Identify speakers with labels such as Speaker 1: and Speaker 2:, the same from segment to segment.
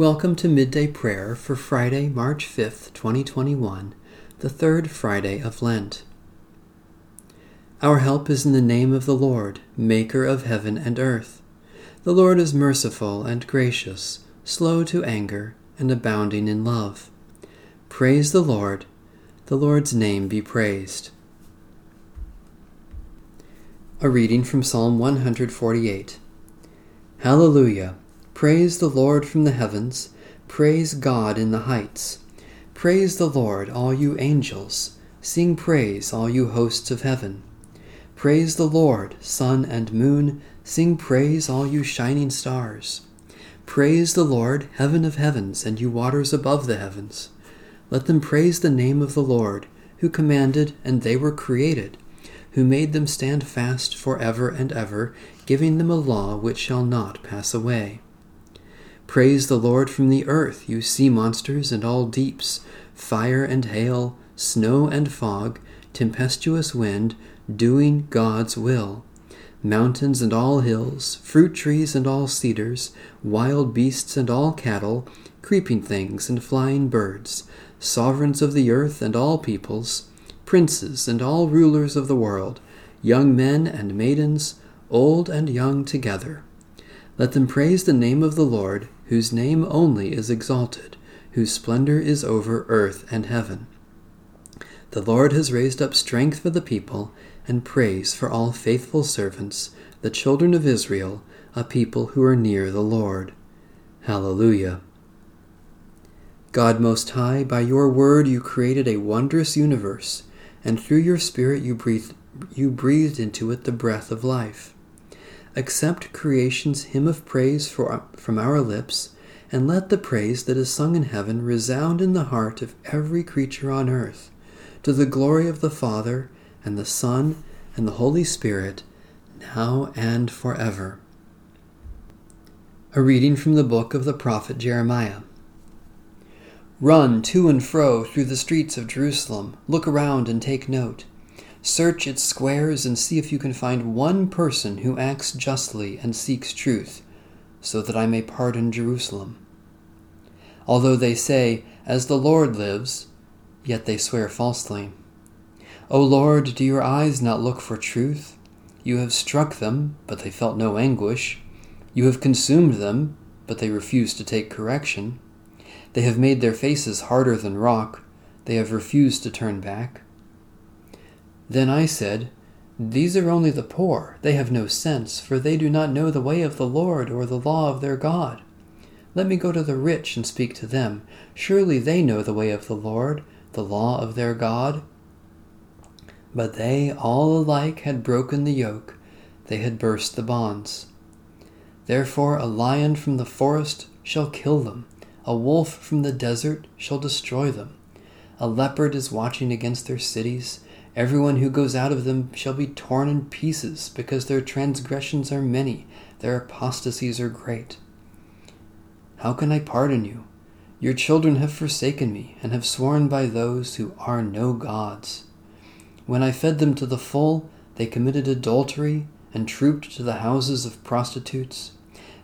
Speaker 1: Welcome to Midday Prayer for Friday, March 5th, 2021, the third Friday of Lent. Our help is in the name of the Lord, Maker of heaven and earth. The Lord is merciful and gracious, slow to anger, and abounding in love. Praise the Lord. The Lord's name be praised. A reading from Psalm 148. Hallelujah. Praise the Lord from the heavens. Praise God in the heights. Praise the Lord, all you angels. Sing praise, all you hosts of heaven. Praise the Lord, sun and moon. Sing praise, all you shining stars. Praise the Lord, heaven of heavens, and you waters above the heavens. Let them praise the name of the Lord, who commanded, and they were created, who made them stand fast for ever and ever, giving them a law which shall not pass away. Praise the Lord from the earth, you sea monsters and all deeps, fire and hail, snow and fog, tempestuous wind, doing God's will. Mountains and all hills, fruit trees and all cedars, wild beasts and all cattle, creeping things and flying birds, sovereigns of the earth and all peoples, princes and all rulers of the world, young men and maidens, old and young together. Let them praise the name of the Lord whose name only is exalted, whose splendor is over earth and heaven. The Lord has raised up strength for the people, and praise for all faithful servants, the children of Israel, a people who are near the Lord. Hallelujah. God Most High, by your word you created a wondrous universe, and through your Spirit you breathed, you breathed into it the breath of life accept creation's hymn of praise for, from our lips, and let the praise that is sung in heaven resound in the heart of every creature on earth, to the glory of the Father, and the Son, and the Holy Spirit, now and forever. A reading from the book of the prophet Jeremiah. Run to and fro through the streets of Jerusalem, look around and take note. Search its squares and see if you can find one person who acts justly and seeks truth, so that I may pardon Jerusalem. Although they say, As the Lord lives, yet they swear falsely. O Lord, do your eyes not look for truth? You have struck them, but they felt no anguish. You have consumed them, but they refused to take correction. They have made their faces harder than rock. They have refused to turn back. Then I said, These are only the poor. They have no sense, for they do not know the way of the Lord or the law of their God. Let me go to the rich and speak to them. Surely they know the way of the Lord, the law of their God. But they all alike had broken the yoke, they had burst the bonds. Therefore a lion from the forest shall kill them, a wolf from the desert shall destroy them. A leopard is watching against their cities Everyone who goes out of them shall be torn in pieces, because their transgressions are many, their apostasies are great. How can I pardon you? Your children have forsaken me, and have sworn by those who are no gods. When I fed them to the full, they committed adultery and trooped to the houses of prostitutes.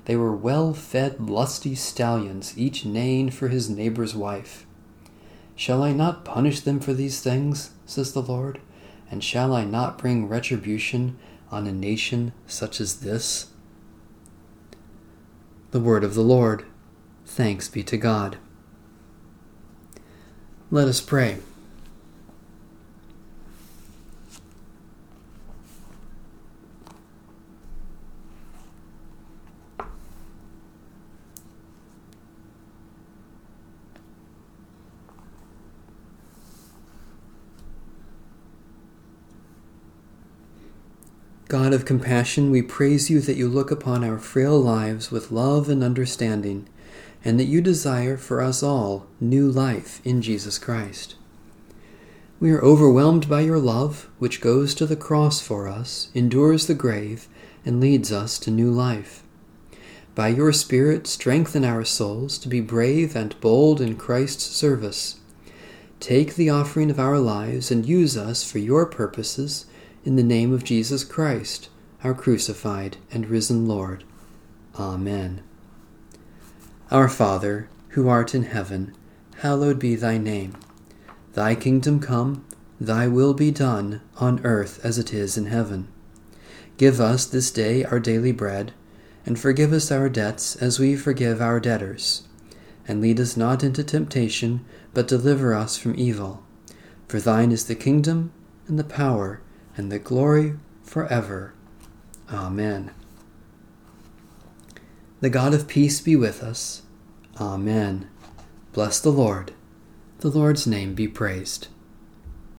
Speaker 1: They were well fed, lusty stallions, each neighing for his neighbor's wife. Shall I not punish them for these things, says the Lord? And shall I not bring retribution on a nation such as this? The word of the Lord. Thanks be to God. Let us pray. God of compassion, we praise you that you look upon our frail lives with love and understanding, and that you desire for us all new life in Jesus Christ. We are overwhelmed by your love, which goes to the cross for us, endures the grave, and leads us to new life. By your Spirit, strengthen our souls to be brave and bold in Christ's service. Take the offering of our lives and use us for your purposes in the name of Jesus Christ, our crucified and risen Lord. Amen. Our Father, who art in heaven, hallowed be thy name. Thy kingdom come, thy will be done, on earth as it is in heaven. Give us this day our daily bread, and forgive us our debts as we forgive our debtors. And lead us not into temptation, but deliver us from evil. For thine is the kingdom, and the power, and the glory forever. Amen. The God of peace be with us. Amen. Bless the Lord. The Lord's name be praised.